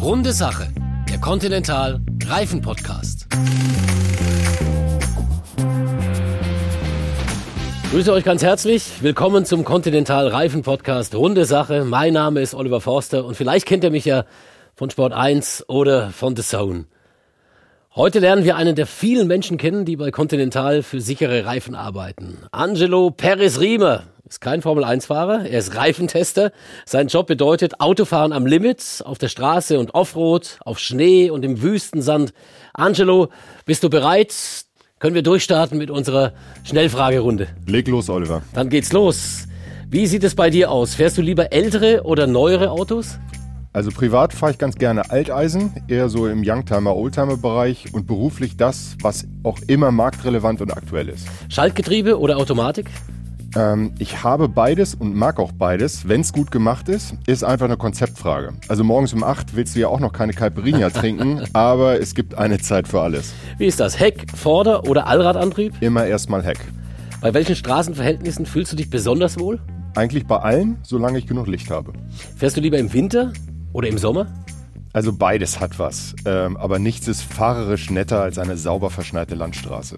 Runde Sache, der Continental Reifen Podcast. Grüße euch ganz herzlich. Willkommen zum Continental Reifen Podcast Runde Sache. Mein Name ist Oliver Forster und vielleicht kennt ihr mich ja von Sport 1 oder von The Zone. Heute lernen wir einen der vielen Menschen kennen, die bei Continental für sichere Reifen arbeiten. Angelo Perez Riemer ist kein Formel-1-Fahrer, er ist Reifentester. Sein Job bedeutet Autofahren am Limit, auf der Straße und Offroad, auf Schnee und im Wüstensand. Angelo, bist du bereit? Können wir durchstarten mit unserer Schnellfragerunde? Leg los, Oliver. Dann geht's los. Wie sieht es bei dir aus? Fährst du lieber ältere oder neuere Autos? Also privat fahre ich ganz gerne Alteisen, eher so im Youngtimer, Oldtimer-Bereich und beruflich das, was auch immer marktrelevant und aktuell ist. Schaltgetriebe oder Automatik? Ähm, ich habe beides und mag auch beides, wenn es gut gemacht ist. Ist einfach eine Konzeptfrage. Also morgens um 8 willst du ja auch noch keine Caipirinha trinken, aber es gibt eine Zeit für alles. Wie ist das? Heck, Vorder- oder Allradantrieb? Immer erstmal Heck. Bei welchen Straßenverhältnissen fühlst du dich besonders wohl? Eigentlich bei allen, solange ich genug Licht habe. Fährst du lieber im Winter oder im Sommer? Also beides hat was, ähm, aber nichts ist fahrerisch netter als eine sauber verschneite Landstraße.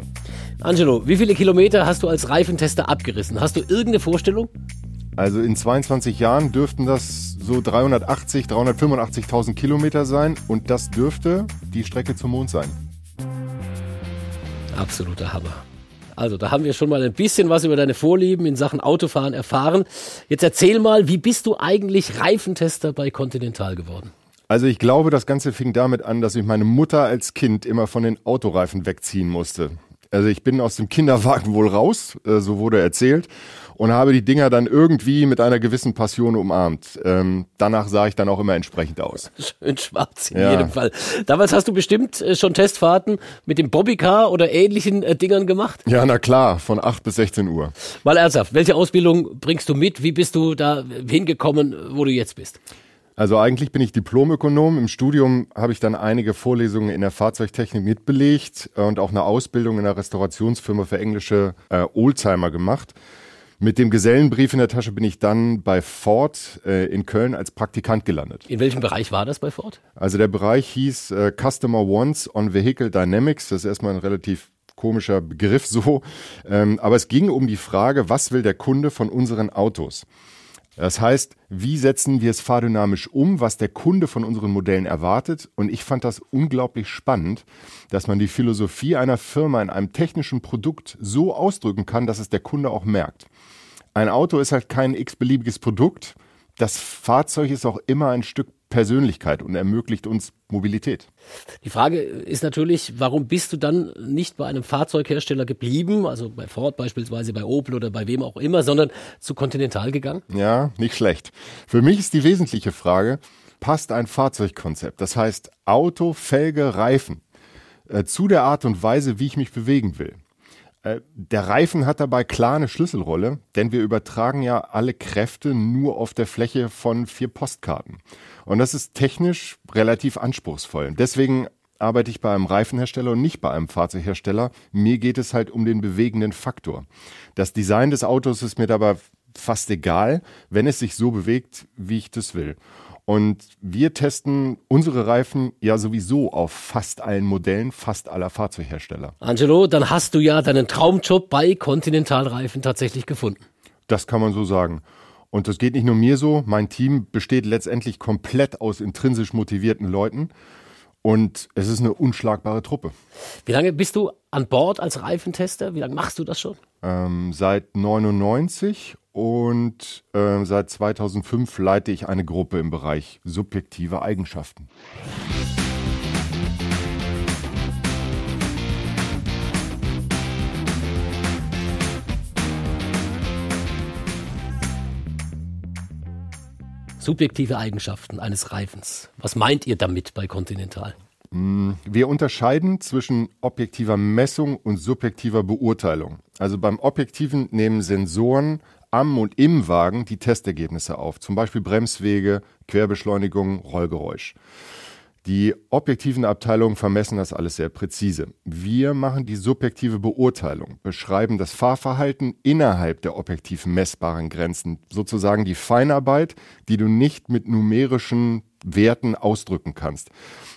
Angelo, wie viele Kilometer hast du als Reifentester abgerissen? Hast du irgendeine Vorstellung? Also in 22 Jahren dürften das so 380, 385.000 Kilometer sein und das dürfte die Strecke zum Mond sein. Absoluter Hammer. Also, da haben wir schon mal ein bisschen was über deine Vorlieben in Sachen Autofahren erfahren. Jetzt erzähl mal, wie bist du eigentlich Reifentester bei Continental geworden? Also ich glaube, das Ganze fing damit an, dass ich meine Mutter als Kind immer von den Autoreifen wegziehen musste. Also ich bin aus dem Kinderwagen wohl raus, äh, so wurde erzählt, und habe die Dinger dann irgendwie mit einer gewissen Passion umarmt. Ähm, danach sah ich dann auch immer entsprechend aus. Schön schwarz in ja. jedem Fall. Damals hast du bestimmt äh, schon Testfahrten mit dem Bobbycar oder ähnlichen äh, Dingern gemacht? Ja, na klar, von 8 bis 16 Uhr. Mal ernsthaft, welche Ausbildung bringst du mit? Wie bist du da hingekommen, wo du jetzt bist? Also eigentlich bin ich Diplomökonom. Im Studium habe ich dann einige Vorlesungen in der Fahrzeugtechnik mitbelegt und auch eine Ausbildung in einer Restaurationsfirma für englische äh, Oldtimer gemacht. Mit dem Gesellenbrief in der Tasche bin ich dann bei Ford äh, in Köln als Praktikant gelandet. In welchem Bereich war das bei Ford? Also der Bereich hieß äh, Customer Wants on Vehicle Dynamics. Das ist erstmal ein relativ komischer Begriff so. Ähm, aber es ging um die Frage, was will der Kunde von unseren Autos? Das heißt, wie setzen wir es fahrdynamisch um, was der Kunde von unseren Modellen erwartet? Und ich fand das unglaublich spannend, dass man die Philosophie einer Firma in einem technischen Produkt so ausdrücken kann, dass es der Kunde auch merkt. Ein Auto ist halt kein x-beliebiges Produkt. Das Fahrzeug ist auch immer ein Stück Persönlichkeit und ermöglicht uns Mobilität. Die Frage ist natürlich, warum bist du dann nicht bei einem Fahrzeughersteller geblieben, also bei Ford beispielsweise, bei Opel oder bei wem auch immer, sondern zu Continental gegangen? Ja, nicht schlecht. Für mich ist die wesentliche Frage, passt ein Fahrzeugkonzept, das heißt Auto, Felge, Reifen, äh, zu der Art und Weise, wie ich mich bewegen will? Äh, der Reifen hat dabei klar eine Schlüsselrolle, denn wir übertragen ja alle Kräfte nur auf der Fläche von vier Postkarten. Und das ist technisch relativ anspruchsvoll. Deswegen arbeite ich bei einem Reifenhersteller und nicht bei einem Fahrzeughersteller. Mir geht es halt um den bewegenden Faktor. Das Design des Autos ist mir dabei fast egal, wenn es sich so bewegt, wie ich das will. Und wir testen unsere Reifen ja sowieso auf fast allen Modellen, fast aller Fahrzeughersteller. Angelo, dann hast du ja deinen Traumjob bei Continental Reifen tatsächlich gefunden. Das kann man so sagen. Und das geht nicht nur mir so. Mein Team besteht letztendlich komplett aus intrinsisch motivierten Leuten. Und es ist eine unschlagbare Truppe. Wie lange bist du an Bord als Reifentester? Wie lange machst du das schon? Ähm, seit 99 und äh, seit 2005 leite ich eine Gruppe im Bereich subjektive Eigenschaften. Subjektive Eigenschaften eines Reifens. Was meint ihr damit bei Continental? Mm, wir unterscheiden zwischen objektiver Messung und subjektiver Beurteilung. Also beim Objektiven nehmen Sensoren am und im Wagen die Testergebnisse auf, zum Beispiel Bremswege, Querbeschleunigung, Rollgeräusch. Die objektiven Abteilungen vermessen das alles sehr präzise. Wir machen die subjektive Beurteilung, beschreiben das Fahrverhalten innerhalb der objektiv messbaren Grenzen, sozusagen die Feinarbeit, die du nicht mit numerischen Werten ausdrücken kannst.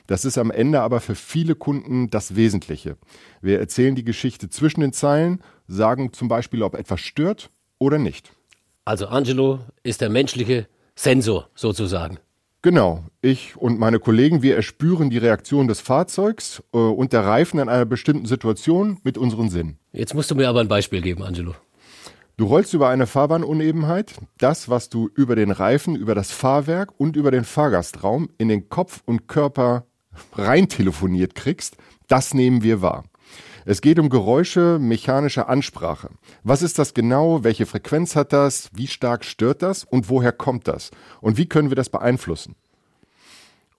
Das ist am Ende aber für viele Kunden das Wesentliche. Wir erzählen die Geschichte zwischen den Zeilen, sagen zum Beispiel, ob etwas stört oder nicht. Also Angelo ist der menschliche Sensor sozusagen. Genau. Ich und meine Kollegen, wir erspüren die Reaktion des Fahrzeugs äh, und der Reifen in einer bestimmten Situation mit unseren Sinnen. Jetzt musst du mir aber ein Beispiel geben, Angelo. Du rollst über eine Fahrbahnunebenheit. Das, was du über den Reifen, über das Fahrwerk und über den Fahrgastraum in den Kopf und Körper rein telefoniert kriegst, das nehmen wir wahr. Es geht um Geräusche mechanische Ansprache. Was ist das genau? Welche Frequenz hat das? Wie stark stört das? Und woher kommt das? Und wie können wir das beeinflussen?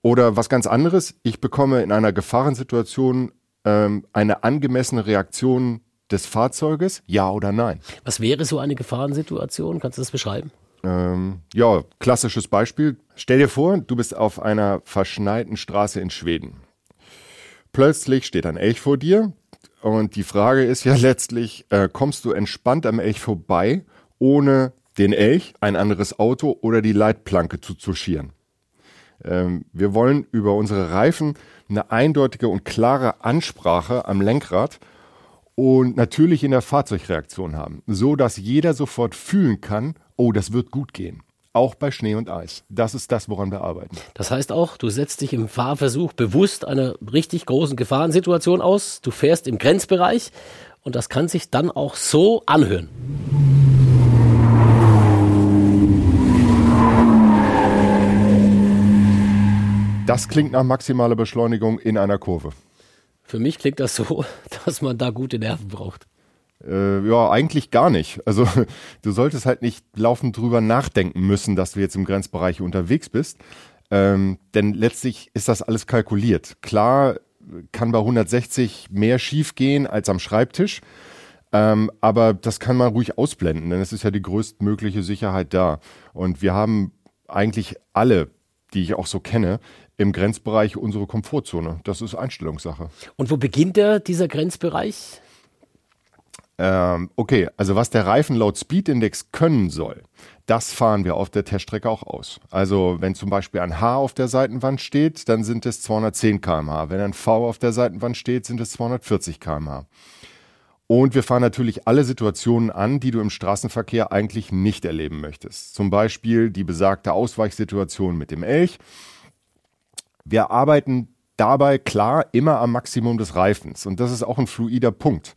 Oder was ganz anderes, ich bekomme in einer Gefahrensituation ähm, eine angemessene Reaktion des Fahrzeuges, ja oder nein. Was wäre so eine Gefahrensituation? Kannst du das beschreiben? Ähm, ja, klassisches Beispiel. Stell dir vor, du bist auf einer verschneiten Straße in Schweden. Plötzlich steht ein Elch vor dir, und die Frage ist ja letztlich, äh, kommst du entspannt am Elch vorbei, ohne den Elch, ein anderes Auto oder die Leitplanke zu touchieren? Ähm, wir wollen über unsere Reifen eine eindeutige und klare Ansprache am Lenkrad und natürlich in der Fahrzeugreaktion haben, so dass jeder sofort fühlen kann, oh, das wird gut gehen auch bei Schnee und Eis. Das ist das, woran wir arbeiten. Das heißt auch, du setzt dich im Fahrversuch bewusst einer richtig großen Gefahrensituation aus. Du fährst im Grenzbereich und das kann sich dann auch so anhören. Das klingt nach maximaler Beschleunigung in einer Kurve. Für mich klingt das so, dass man da gute Nerven braucht. Äh, ja, eigentlich gar nicht. Also du solltest halt nicht laufend drüber nachdenken müssen, dass du jetzt im Grenzbereich unterwegs bist. Ähm, denn letztlich ist das alles kalkuliert. Klar kann bei 160 mehr schief gehen als am Schreibtisch. Ähm, aber das kann man ruhig ausblenden, denn es ist ja die größtmögliche Sicherheit da. Und wir haben eigentlich alle, die ich auch so kenne, im Grenzbereich unsere Komfortzone. Das ist Einstellungssache. Und wo beginnt der, dieser Grenzbereich? Ähm, okay, also was der Reifen laut Speedindex können soll, das fahren wir auf der Teststrecke auch aus. Also wenn zum Beispiel ein H auf der Seitenwand steht, dann sind es 210 km/h. Wenn ein V auf der Seitenwand steht, sind es 240 km/h. Und wir fahren natürlich alle Situationen an, die du im Straßenverkehr eigentlich nicht erleben möchtest. Zum Beispiel die besagte Ausweichsituation mit dem Elch. Wir arbeiten dabei klar immer am Maximum des Reifens. Und das ist auch ein fluider Punkt.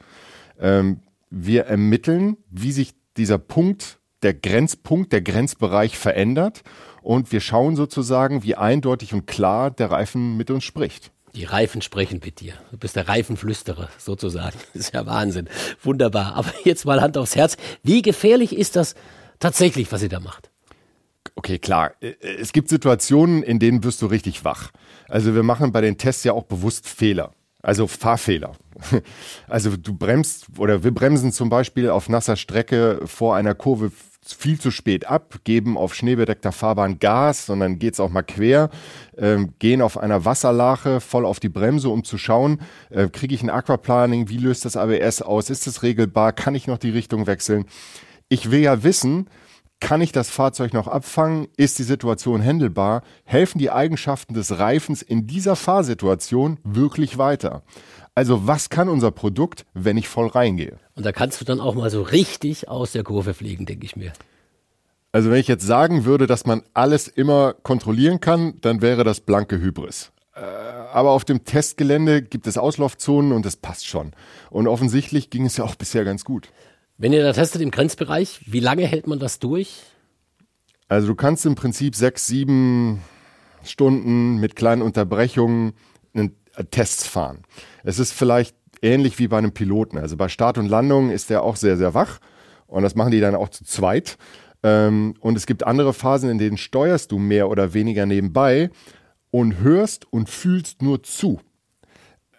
Ähm, wir ermitteln, wie sich dieser Punkt, der Grenzpunkt, der Grenzbereich verändert und wir schauen sozusagen, wie eindeutig und klar der Reifen mit uns spricht. Die Reifen sprechen mit dir. Du bist der Reifenflüsterer sozusagen. Das ist ja Wahnsinn. Wunderbar. Aber jetzt mal Hand aufs Herz. Wie gefährlich ist das tatsächlich, was ihr da macht? Okay, klar. Es gibt Situationen, in denen wirst du richtig wach. Also wir machen bei den Tests ja auch bewusst Fehler. Also Fahrfehler. Also du bremst oder wir bremsen zum Beispiel auf nasser Strecke vor einer Kurve viel zu spät ab, geben auf schneebedeckter Fahrbahn Gas, sondern geht's auch mal quer, ähm, gehen auf einer Wasserlache voll auf die Bremse, um zu schauen, äh, kriege ich ein Aquaplaning, wie löst das ABS aus, ist es regelbar, kann ich noch die Richtung wechseln? Ich will ja wissen, kann ich das Fahrzeug noch abfangen? Ist die Situation händelbar? Helfen die Eigenschaften des Reifens in dieser Fahrsituation wirklich weiter? Also was kann unser Produkt, wenn ich voll reingehe? Und da kannst du dann auch mal so richtig aus der Kurve fliegen, denke ich mir. Also wenn ich jetzt sagen würde, dass man alles immer kontrollieren kann, dann wäre das blanke Hybris. Äh, aber auf dem Testgelände gibt es Auslaufzonen und das passt schon. Und offensichtlich ging es ja auch bisher ganz gut. Wenn ihr da testet im Grenzbereich, wie lange hält man das durch? Also du kannst im Prinzip sechs, sieben Stunden mit kleinen Unterbrechungen einen Tests fahren. Es ist vielleicht ähnlich wie bei einem Piloten. Also bei Start und Landung ist der auch sehr, sehr wach. Und das machen die dann auch zu zweit. Ähm, und es gibt andere Phasen, in denen steuerst du mehr oder weniger nebenbei und hörst und fühlst nur zu.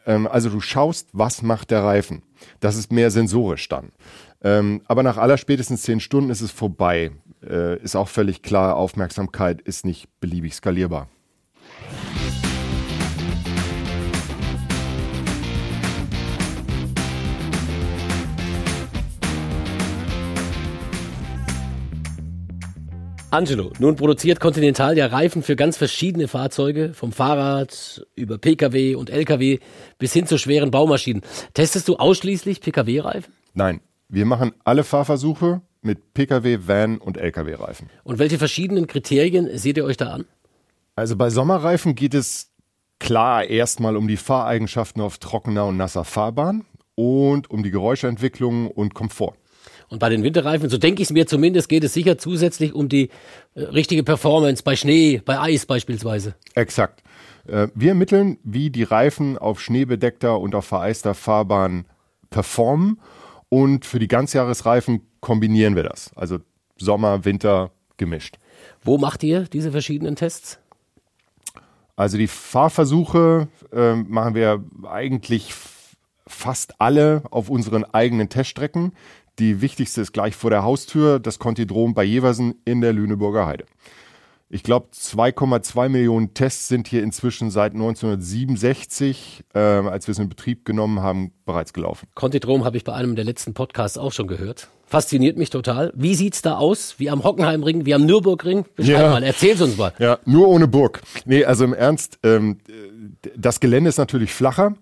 Ähm, also du schaust, was macht der Reifen. Das ist mehr sensorisch dann. Ähm, aber nach aller spätestens zehn Stunden ist es vorbei. Äh, ist auch völlig klar, Aufmerksamkeit ist nicht beliebig skalierbar. Angelo, nun produziert Continental ja Reifen für ganz verschiedene Fahrzeuge, vom Fahrrad über Pkw und Lkw bis hin zu schweren Baumaschinen. Testest du ausschließlich Pkw-Reifen? Nein, wir machen alle Fahrversuche mit Pkw, Van und Lkw-Reifen. Und welche verschiedenen Kriterien seht ihr euch da an? Also bei Sommerreifen geht es klar erstmal um die Fahreigenschaften auf trockener und nasser Fahrbahn und um die Geräuschentwicklung und Komfort. Und bei den Winterreifen, so denke ich es mir zumindest, geht es sicher zusätzlich um die äh, richtige Performance bei Schnee, bei Eis beispielsweise. Exakt. Äh, wir ermitteln, wie die Reifen auf schneebedeckter und auf vereister Fahrbahn performen. Und für die Ganzjahresreifen kombinieren wir das. Also Sommer, Winter gemischt. Wo macht ihr diese verschiedenen Tests? Also die Fahrversuche äh, machen wir eigentlich fast alle auf unseren eigenen Teststrecken. Die wichtigste ist gleich vor der Haustür, das Kontidrom bei Jeversen in der Lüneburger Heide. Ich glaube, 2,2 Millionen Tests sind hier inzwischen seit 1967, äh, als wir es in Betrieb genommen haben, bereits gelaufen. Kontidrom habe ich bei einem der letzten Podcasts auch schon gehört. Fasziniert mich total. Wie sieht's da aus? Wie am Hockenheimring, wie am Nürburgring? Beschreib ja. mal, erzähl's uns mal. Ja, nur ohne Burg. Nee, also im Ernst, ähm, das Gelände ist natürlich flacher.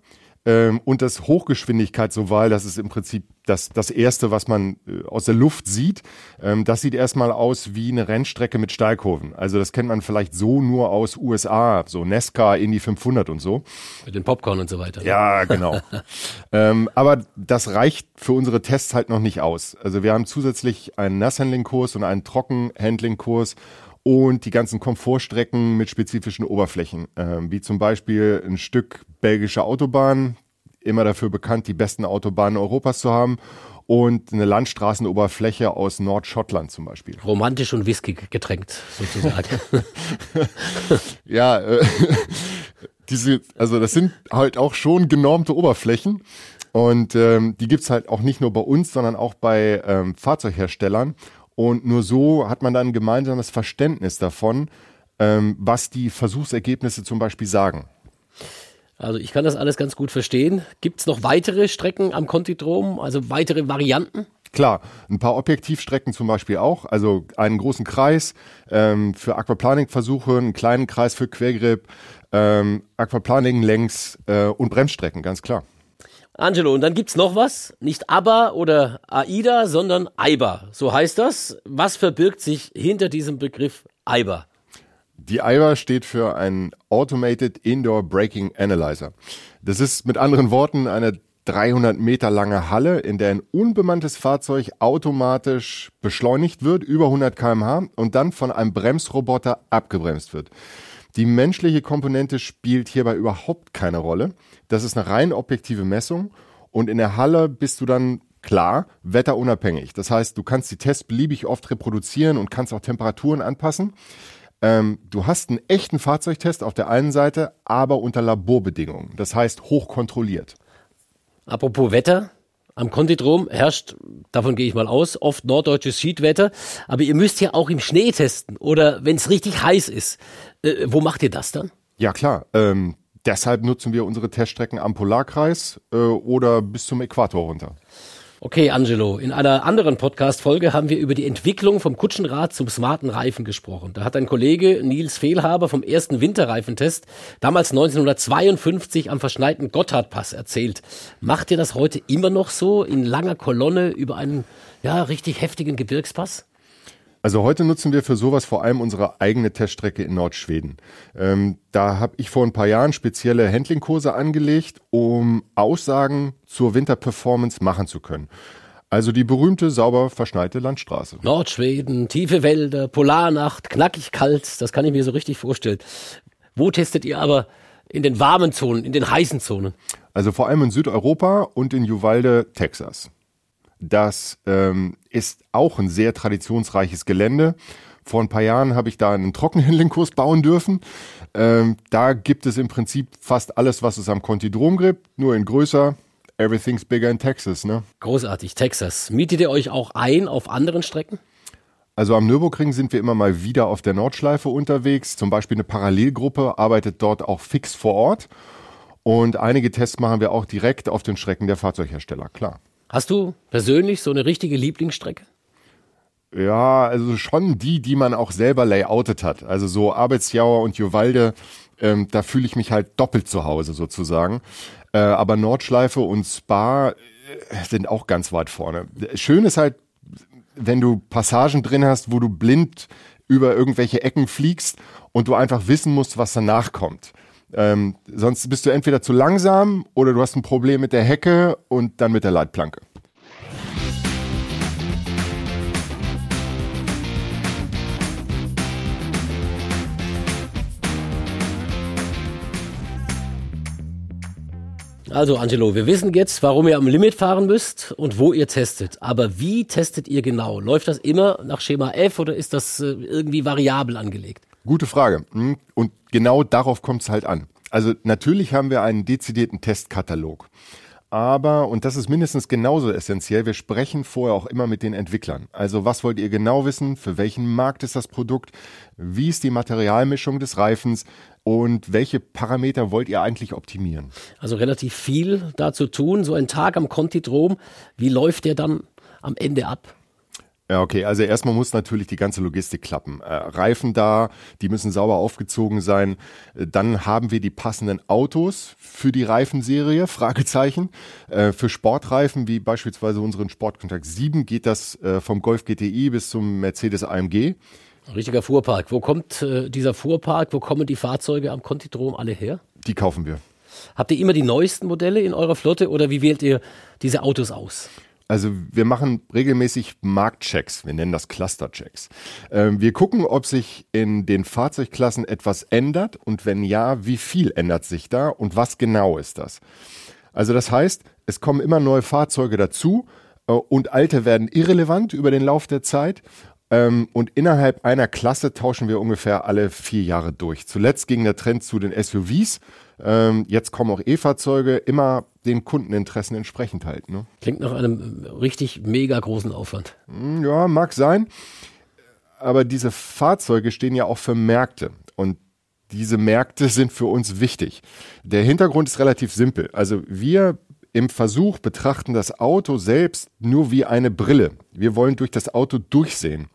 Ähm, und das Hochgeschwindigkeitsoval, das ist im Prinzip das, das Erste, was man äh, aus der Luft sieht. Ähm, das sieht erstmal aus wie eine Rennstrecke mit Steilkurven. Also das kennt man vielleicht so nur aus USA, so Nesca, Indy 500 und so. Mit den Popcorn und so weiter. Ne? Ja, genau. ähm, aber das reicht für unsere Tests halt noch nicht aus. Also wir haben zusätzlich einen Nasshandling-Kurs und einen Trockenhandling-Kurs und die ganzen Komfortstrecken mit spezifischen Oberflächen, äh, wie zum Beispiel ein Stück belgische Autobahn, immer dafür bekannt, die besten Autobahnen Europas zu haben und eine Landstraßenoberfläche aus Nordschottland zum Beispiel. Romantisch und Whisky getränkt, sozusagen. ja, äh, diese, also das sind halt auch schon genormte Oberflächen. Und ähm, die gibt's halt auch nicht nur bei uns, sondern auch bei ähm, Fahrzeugherstellern. Und nur so hat man dann ein gemeinsames Verständnis davon, ähm, was die Versuchsergebnisse zum Beispiel sagen. Also ich kann das alles ganz gut verstehen. Gibt es noch weitere Strecken am Kontidrom, also weitere Varianten? Klar, ein paar Objektivstrecken zum Beispiel auch, also einen großen Kreis ähm, für Aquaplaning-Versuche, einen kleinen Kreis für Quergrip, ähm, Aquaplaning längs äh, und Bremsstrecken, ganz klar. Angelo, und dann gibt's noch was. Nicht ABBA oder AIDA, sondern AIBA. So heißt das. Was verbirgt sich hinter diesem Begriff AIBA? Die AIBA steht für ein Automated Indoor Braking Analyzer. Das ist mit anderen Worten eine 300 Meter lange Halle, in der ein unbemanntes Fahrzeug automatisch beschleunigt wird, über 100 kmh und dann von einem Bremsroboter abgebremst wird. Die menschliche Komponente spielt hierbei überhaupt keine Rolle. Das ist eine rein objektive Messung und in der Halle bist du dann klar wetterunabhängig. Das heißt, du kannst die Tests beliebig oft reproduzieren und kannst auch Temperaturen anpassen. Ähm, du hast einen echten Fahrzeugtest auf der einen Seite, aber unter Laborbedingungen. Das heißt hochkontrolliert. Apropos Wetter, am Konditrom herrscht, davon gehe ich mal aus, oft norddeutsches Schiedwetter. Aber ihr müsst ja auch im Schnee testen oder wenn es richtig heiß ist. Äh, wo macht ihr das dann? Ja klar. Ähm, deshalb nutzen wir unsere Teststrecken am Polarkreis äh, oder bis zum Äquator runter. Okay, Angelo, in einer anderen Podcast-Folge haben wir über die Entwicklung vom Kutschenrad zum smarten Reifen gesprochen. Da hat ein Kollege Nils Fehlhaber vom ersten Winterreifentest damals 1952 am verschneiten Gotthardpass erzählt. Macht ihr das heute immer noch so in langer Kolonne über einen ja, richtig heftigen Gebirgspass? Also heute nutzen wir für sowas vor allem unsere eigene Teststrecke in Nordschweden. Ähm, da habe ich vor ein paar Jahren spezielle Handlingkurse angelegt, um Aussagen zur Winterperformance machen zu können. Also die berühmte, sauber verschneite Landstraße. Nordschweden, tiefe Wälder, Polarnacht, knackig kalt, das kann ich mir so richtig vorstellen. Wo testet ihr aber in den warmen Zonen, in den heißen Zonen? Also vor allem in Südeuropa und in Uvalde, Texas. Das ähm, ist auch ein sehr traditionsreiches Gelände. Vor ein paar Jahren habe ich da einen Trockenhandlingkurs bauen dürfen. Ähm, da gibt es im Prinzip fast alles, was es am Kontidrom gibt, nur in größer. Everything's bigger in Texas, ne? Großartig, Texas. Mietet ihr euch auch ein auf anderen Strecken? Also am Nürburgring sind wir immer mal wieder auf der Nordschleife unterwegs. Zum Beispiel eine Parallelgruppe arbeitet dort auch fix vor Ort. Und einige Tests machen wir auch direkt auf den Strecken der Fahrzeughersteller, klar. Hast du persönlich so eine richtige Lieblingsstrecke? Ja, also schon die, die man auch selber layoutet hat. Also so Arbeitsjauer und Juwalde, ähm, da fühle ich mich halt doppelt zu Hause sozusagen. Äh, aber Nordschleife und Spa äh, sind auch ganz weit vorne. Schön ist halt, wenn du Passagen drin hast, wo du blind über irgendwelche Ecken fliegst und du einfach wissen musst, was danach kommt. Ähm, sonst bist du entweder zu langsam oder du hast ein Problem mit der Hecke und dann mit der Leitplanke. Also Angelo, wir wissen jetzt, warum ihr am Limit fahren müsst und wo ihr testet. Aber wie testet ihr genau? Läuft das immer nach Schema F oder ist das äh, irgendwie variabel angelegt? Gute Frage. Hm, und genau darauf kommt es halt an. Also natürlich haben wir einen dezidierten Testkatalog. Aber, und das ist mindestens genauso essentiell, wir sprechen vorher auch immer mit den Entwicklern. Also was wollt ihr genau wissen? Für welchen Markt ist das Produkt? Wie ist die Materialmischung des Reifens? Und welche Parameter wollt ihr eigentlich optimieren? Also relativ viel da zu tun. So ein Tag am Kontidrom, wie läuft der dann am Ende ab? Ja, okay. Also erstmal muss natürlich die ganze Logistik klappen. Äh, Reifen da, die müssen sauber aufgezogen sein. Äh, dann haben wir die passenden Autos für die Reifenserie, Fragezeichen. Äh, für Sportreifen, wie beispielsweise unseren Sportkontakt 7, geht das äh, vom Golf GTI bis zum Mercedes AMG. Richtiger Fuhrpark. Wo kommt äh, dieser Fuhrpark, wo kommen die Fahrzeuge am Kontidrom alle her? Die kaufen wir. Habt ihr immer die neuesten Modelle in eurer Flotte oder wie wählt ihr diese Autos aus? Also wir machen regelmäßig Marktchecks, wir nennen das Clusterchecks. Ähm, wir gucken, ob sich in den Fahrzeugklassen etwas ändert und wenn ja, wie viel ändert sich da und was genau ist das. Also das heißt, es kommen immer neue Fahrzeuge dazu äh, und alte werden irrelevant über den Lauf der Zeit ähm, und innerhalb einer Klasse tauschen wir ungefähr alle vier Jahre durch. Zuletzt ging der Trend zu den SUVs. Ähm, jetzt kommen auch E-Fahrzeuge, immer den Kundeninteressen entsprechend halt. Ne? Klingt nach einem richtig mega großen Aufwand. Hm, ja, mag sein. Aber diese Fahrzeuge stehen ja auch für Märkte. Und diese Märkte sind für uns wichtig. Der Hintergrund ist relativ simpel. Also wir im Versuch betrachten das Auto selbst nur wie eine Brille. Wir wollen durch das Auto durchsehen.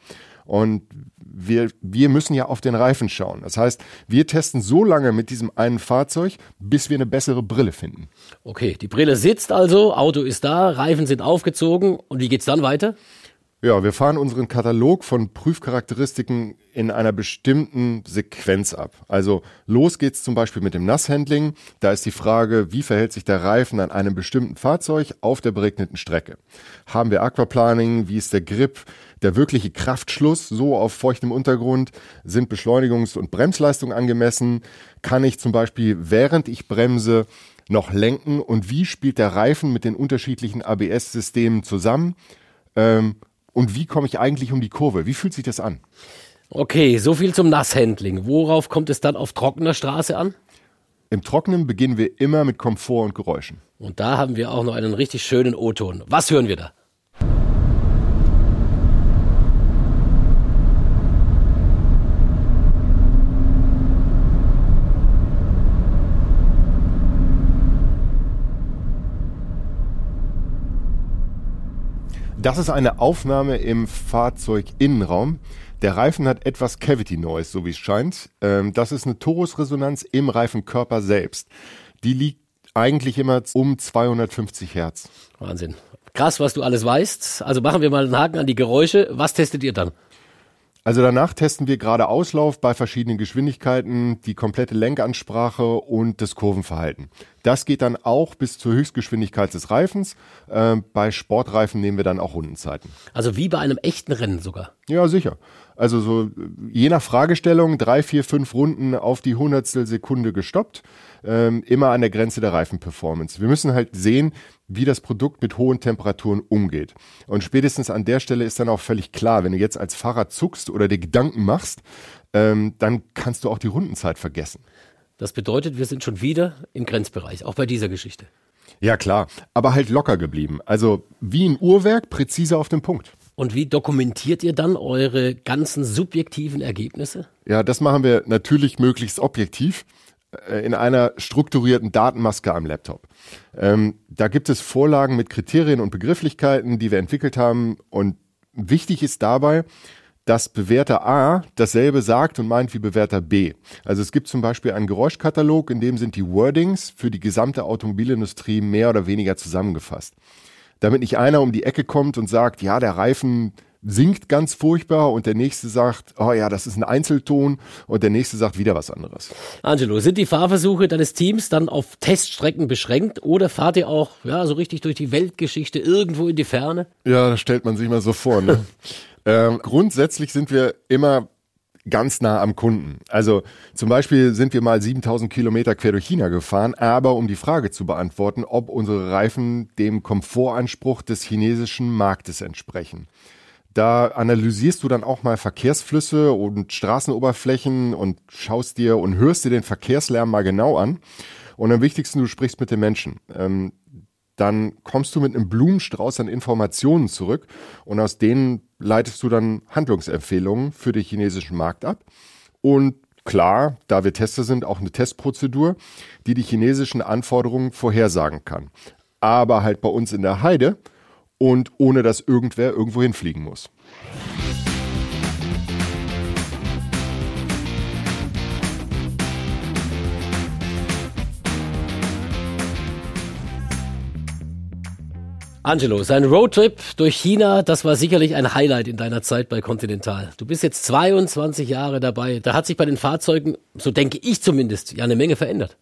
Und wir, wir müssen ja auf den Reifen schauen. Das heißt, wir testen so lange mit diesem einen Fahrzeug, bis wir eine bessere Brille finden. Okay, die Brille sitzt also, Auto ist da, Reifen sind aufgezogen. Und wie geht's dann weiter? Ja, wir fahren unseren Katalog von Prüfcharakteristiken in einer bestimmten Sequenz ab. Also los geht's zum Beispiel mit dem Nasshandling. Da ist die Frage, wie verhält sich der Reifen an einem bestimmten Fahrzeug auf der beregneten Strecke? Haben wir Aquaplaning? Wie ist der Grip? Der wirkliche Kraftschluss so auf feuchtem Untergrund? Sind Beschleunigungs- und Bremsleistung angemessen? Kann ich zum Beispiel, während ich bremse, noch lenken? Und wie spielt der Reifen mit den unterschiedlichen ABS-Systemen zusammen? Ähm, und wie komme ich eigentlich um die Kurve? Wie fühlt sich das an? Okay, so viel zum Nasshandling. Worauf kommt es dann auf trockener Straße an? Im Trockenen beginnen wir immer mit Komfort und Geräuschen. Und da haben wir auch noch einen richtig schönen O-Ton. Was hören wir da? Das ist eine Aufnahme im Fahrzeuginnenraum. Der Reifen hat etwas Cavity Noise, so wie es scheint. Ähm, das ist eine Torusresonanz im Reifenkörper selbst. Die liegt eigentlich immer um 250 Hertz. Wahnsinn. Krass, was du alles weißt. Also machen wir mal einen Haken an die Geräusche. Was testet ihr dann? Also danach testen wir gerade Auslauf bei verschiedenen Geschwindigkeiten, die komplette Lenkansprache und das Kurvenverhalten. Das geht dann auch bis zur Höchstgeschwindigkeit des Reifens. Äh, bei Sportreifen nehmen wir dann auch Rundenzeiten. Also wie bei einem echten Rennen sogar. Ja, sicher. Also so je nach Fragestellung drei, vier, fünf Runden auf die Hundertstel Sekunde gestoppt ähm, immer an der Grenze der Reifenperformance. Wir müssen halt sehen, wie das Produkt mit hohen Temperaturen umgeht. Und spätestens an der Stelle ist dann auch völlig klar, wenn du jetzt als Fahrer zuckst oder dir Gedanken machst, ähm, dann kannst du auch die Rundenzeit vergessen. Das bedeutet, wir sind schon wieder im Grenzbereich, auch bei dieser Geschichte. Ja, klar, aber halt locker geblieben. Also wie ein Uhrwerk, präzise auf den Punkt. Und wie dokumentiert ihr dann eure ganzen subjektiven Ergebnisse? Ja, das machen wir natürlich möglichst objektiv. Äh, in einer strukturierten Datenmaske am Laptop. Ähm, da gibt es Vorlagen mit Kriterien und Begrifflichkeiten, die wir entwickelt haben und Wichtig ist dabei, dass Bewerter A dasselbe sagt und meint wie Bewerter B. Also es gibt zum Beispiel einen Geräuschkatalog, in dem sind die Wordings für die gesamte Automobilindustrie mehr oder weniger zusammengefasst. Damit nicht einer um die Ecke kommt und sagt, ja, der Reifen singt ganz furchtbar und der nächste sagt, oh ja, das ist ein Einzelton und der nächste sagt wieder was anderes. Angelo, sind die Fahrversuche deines Teams dann auf Teststrecken beschränkt oder fahrt ihr auch ja so richtig durch die Weltgeschichte irgendwo in die Ferne? Ja, das stellt man sich mal so vor. Ne? ähm, grundsätzlich sind wir immer ganz nah am Kunden. Also zum Beispiel sind wir mal 7000 Kilometer quer durch China gefahren, aber um die Frage zu beantworten, ob unsere Reifen dem Komfortanspruch des chinesischen Marktes entsprechen. Da analysierst du dann auch mal Verkehrsflüsse und Straßenoberflächen und schaust dir und hörst dir den Verkehrslärm mal genau an. Und am wichtigsten, du sprichst mit den Menschen. Ähm, dann kommst du mit einem Blumenstrauß an Informationen zurück und aus denen leitest du dann Handlungsempfehlungen für den chinesischen Markt ab. Und klar, da wir Tester sind, auch eine Testprozedur, die die chinesischen Anforderungen vorhersagen kann. Aber halt bei uns in der Heide und ohne dass irgendwer irgendwo hinfliegen muss. Angelo, sein Roadtrip durch China, das war sicherlich ein Highlight in deiner Zeit bei Continental. Du bist jetzt 22 Jahre dabei. Da hat sich bei den Fahrzeugen, so denke ich zumindest, ja eine Menge verändert.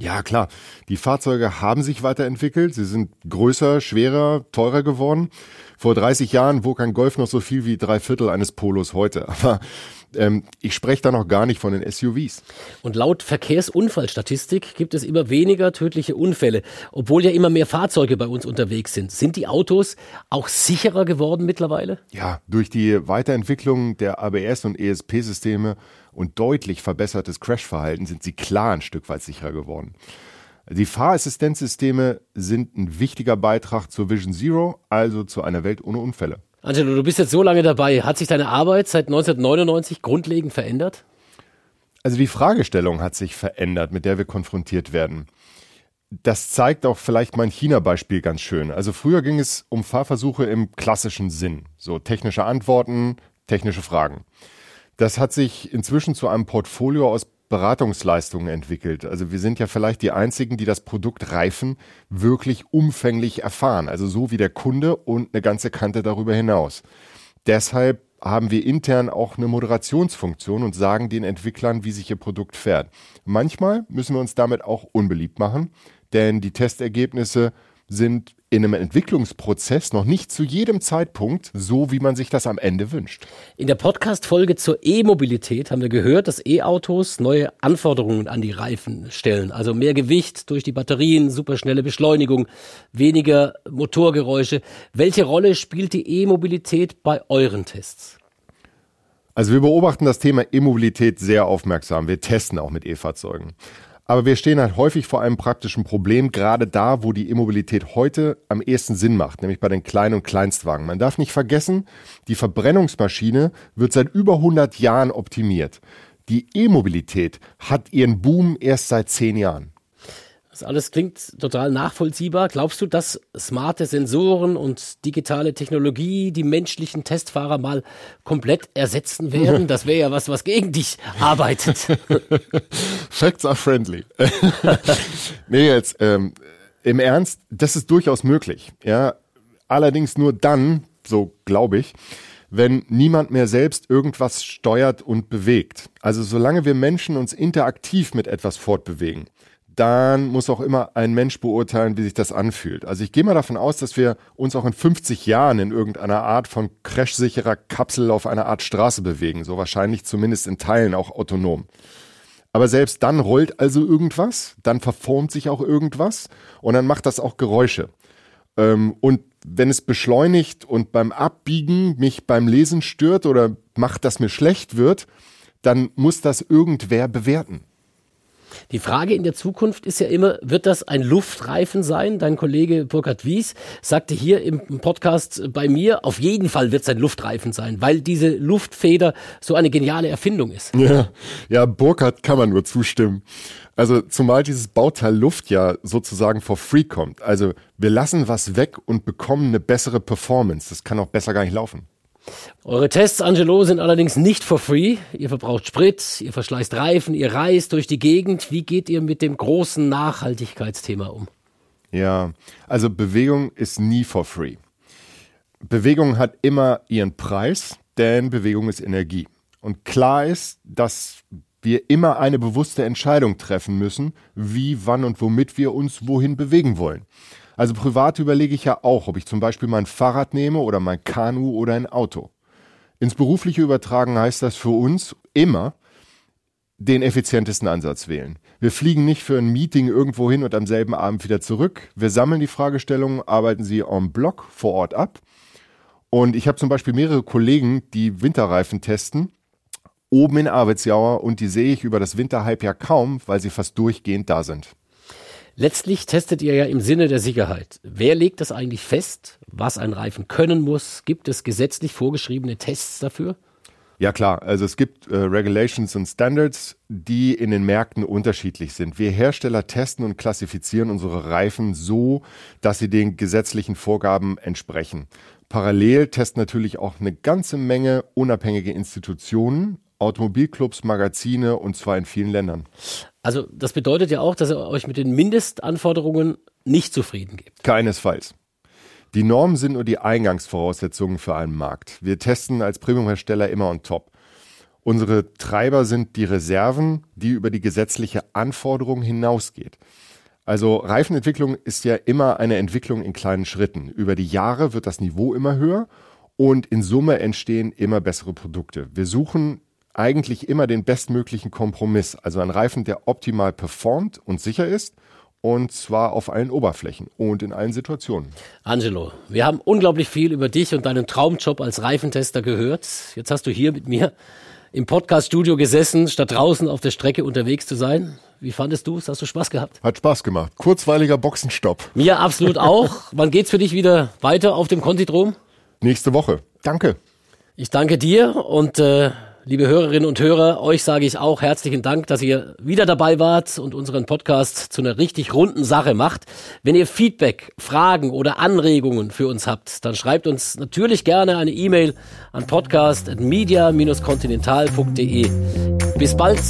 Ja, klar. Die Fahrzeuge haben sich weiterentwickelt. Sie sind größer, schwerer, teurer geworden. Vor 30 Jahren wog ein Golf noch so viel wie drei Viertel eines Polos heute. Aber ähm, ich spreche da noch gar nicht von den SUVs. Und laut Verkehrsunfallstatistik gibt es immer weniger tödliche Unfälle, obwohl ja immer mehr Fahrzeuge bei uns unterwegs sind. Sind die Autos auch sicherer geworden mittlerweile? Ja, durch die Weiterentwicklung der ABS- und ESP-Systeme und deutlich verbessertes Crashverhalten sind sie klar ein Stück weit sicherer geworden. Die Fahrassistenzsysteme sind ein wichtiger Beitrag zur Vision Zero, also zu einer Welt ohne Unfälle. Angelo, du bist jetzt so lange dabei. Hat sich deine Arbeit seit 1999 grundlegend verändert? Also die Fragestellung hat sich verändert, mit der wir konfrontiert werden. Das zeigt auch vielleicht mein China-Beispiel ganz schön. Also früher ging es um Fahrversuche im klassischen Sinn. So technische Antworten, technische Fragen. Das hat sich inzwischen zu einem Portfolio aus Beratungsleistungen entwickelt. Also wir sind ja vielleicht die einzigen, die das Produkt Reifen wirklich umfänglich erfahren. Also so wie der Kunde und eine ganze Kante darüber hinaus. Deshalb haben wir intern auch eine Moderationsfunktion und sagen den Entwicklern, wie sich ihr Produkt fährt. Manchmal müssen wir uns damit auch unbeliebt machen, denn die Testergebnisse sind in einem Entwicklungsprozess noch nicht zu jedem Zeitpunkt so, wie man sich das am Ende wünscht. In der Podcast-Folge zur E-Mobilität haben wir gehört, dass E-Autos neue Anforderungen an die Reifen stellen. Also mehr Gewicht durch die Batterien, superschnelle Beschleunigung, weniger Motorgeräusche. Welche Rolle spielt die E-Mobilität bei euren Tests? Also wir beobachten das Thema E-Mobilität sehr aufmerksam. Wir testen auch mit E-Fahrzeugen. Aber wir stehen halt häufig vor einem praktischen Problem, gerade da, wo die Immobilität heute am ehesten Sinn macht, nämlich bei den Klein- und Kleinstwagen. Man darf nicht vergessen, die Verbrennungsmaschine wird seit über 100 Jahren optimiert. Die E-Mobilität hat ihren Boom erst seit 10 Jahren. Das alles klingt total nachvollziehbar. Glaubst du, dass smarte Sensoren und digitale Technologie die menschlichen Testfahrer mal komplett ersetzen werden? Das wäre ja was, was gegen dich arbeitet. Facts are friendly. nee, jetzt ähm, im Ernst, das ist durchaus möglich. Ja, allerdings nur dann, so glaube ich, wenn niemand mehr selbst irgendwas steuert und bewegt. Also solange wir Menschen uns interaktiv mit etwas fortbewegen, dann muss auch immer ein Mensch beurteilen, wie sich das anfühlt. Also ich gehe mal davon aus, dass wir uns auch in 50 Jahren in irgendeiner Art von crashsicherer Kapsel auf einer Art Straße bewegen. So wahrscheinlich zumindest in Teilen auch autonom. Aber selbst dann rollt also irgendwas, dann verformt sich auch irgendwas und dann macht das auch Geräusche. Ähm, und wenn es beschleunigt und beim Abbiegen mich beim Lesen stört oder macht, dass mir schlecht wird, dann muss das irgendwer bewerten. Die Frage in der Zukunft ist ja immer, wird das ein Luftreifen sein? Dein Kollege Burkhard Wies sagte hier im Podcast bei mir, auf jeden Fall wird es ein Luftreifen sein, weil diese Luftfeder so eine geniale Erfindung ist. Ja, ja, Burkhard kann man nur zustimmen. Also zumal dieses Bauteil Luft ja sozusagen for free kommt. Also wir lassen was weg und bekommen eine bessere Performance. Das kann auch besser gar nicht laufen. Eure Tests, Angelo, sind allerdings nicht for free. Ihr verbraucht Sprit, ihr verschleißt Reifen, ihr reist durch die Gegend. Wie geht ihr mit dem großen Nachhaltigkeitsthema um? Ja, also Bewegung ist nie for free. Bewegung hat immer ihren Preis, denn Bewegung ist Energie. Und klar ist, dass wir immer eine bewusste Entscheidung treffen müssen, wie, wann und womit wir uns wohin bewegen wollen. Also privat überlege ich ja auch, ob ich zum Beispiel mein Fahrrad nehme oder mein Kanu oder ein Auto. Ins berufliche Übertragen heißt das für uns immer den effizientesten Ansatz wählen. Wir fliegen nicht für ein Meeting irgendwo hin und am selben Abend wieder zurück. Wir sammeln die Fragestellungen, arbeiten sie en bloc vor Ort ab. Und ich habe zum Beispiel mehrere Kollegen, die Winterreifen testen, oben in Arbeitsjauer und die sehe ich über das Winterhype ja kaum, weil sie fast durchgehend da sind. Letztlich testet ihr ja im Sinne der Sicherheit. Wer legt das eigentlich fest, was ein Reifen können muss? Gibt es gesetzlich vorgeschriebene Tests dafür? Ja klar, also es gibt äh, Regulations und Standards, die in den Märkten unterschiedlich sind. Wir Hersteller testen und klassifizieren unsere Reifen so, dass sie den gesetzlichen Vorgaben entsprechen. Parallel testen natürlich auch eine ganze Menge unabhängige Institutionen, Automobilclubs, Magazine und zwar in vielen Ländern. Also das bedeutet ja auch, dass ihr euch mit den Mindestanforderungen nicht zufrieden gebt. Keinesfalls. Die Normen sind nur die Eingangsvoraussetzungen für einen Markt. Wir testen als Premiumhersteller immer on top. Unsere Treiber sind die Reserven, die über die gesetzliche Anforderung hinausgeht. Also Reifenentwicklung ist ja immer eine Entwicklung in kleinen Schritten. Über die Jahre wird das Niveau immer höher und in Summe entstehen immer bessere Produkte. Wir suchen eigentlich immer den bestmöglichen Kompromiss, also ein Reifen, der optimal performt und sicher ist und zwar auf allen Oberflächen und in allen Situationen. Angelo, wir haben unglaublich viel über dich und deinen Traumjob als Reifentester gehört. Jetzt hast du hier mit mir im Podcaststudio gesessen, statt draußen auf der Strecke unterwegs zu sein. Wie fandest du es? Hast du Spaß gehabt? Hat Spaß gemacht. Kurzweiliger Boxenstopp. Mir absolut auch. Wann geht's für dich wieder weiter auf dem Kontidrom? Nächste Woche. Danke. Ich danke dir und äh, Liebe Hörerinnen und Hörer, euch sage ich auch herzlichen Dank, dass ihr wieder dabei wart und unseren Podcast zu einer richtig runden Sache macht. Wenn ihr Feedback, Fragen oder Anregungen für uns habt, dann schreibt uns natürlich gerne eine E-Mail an podcast.media-continental.de. Bis bald.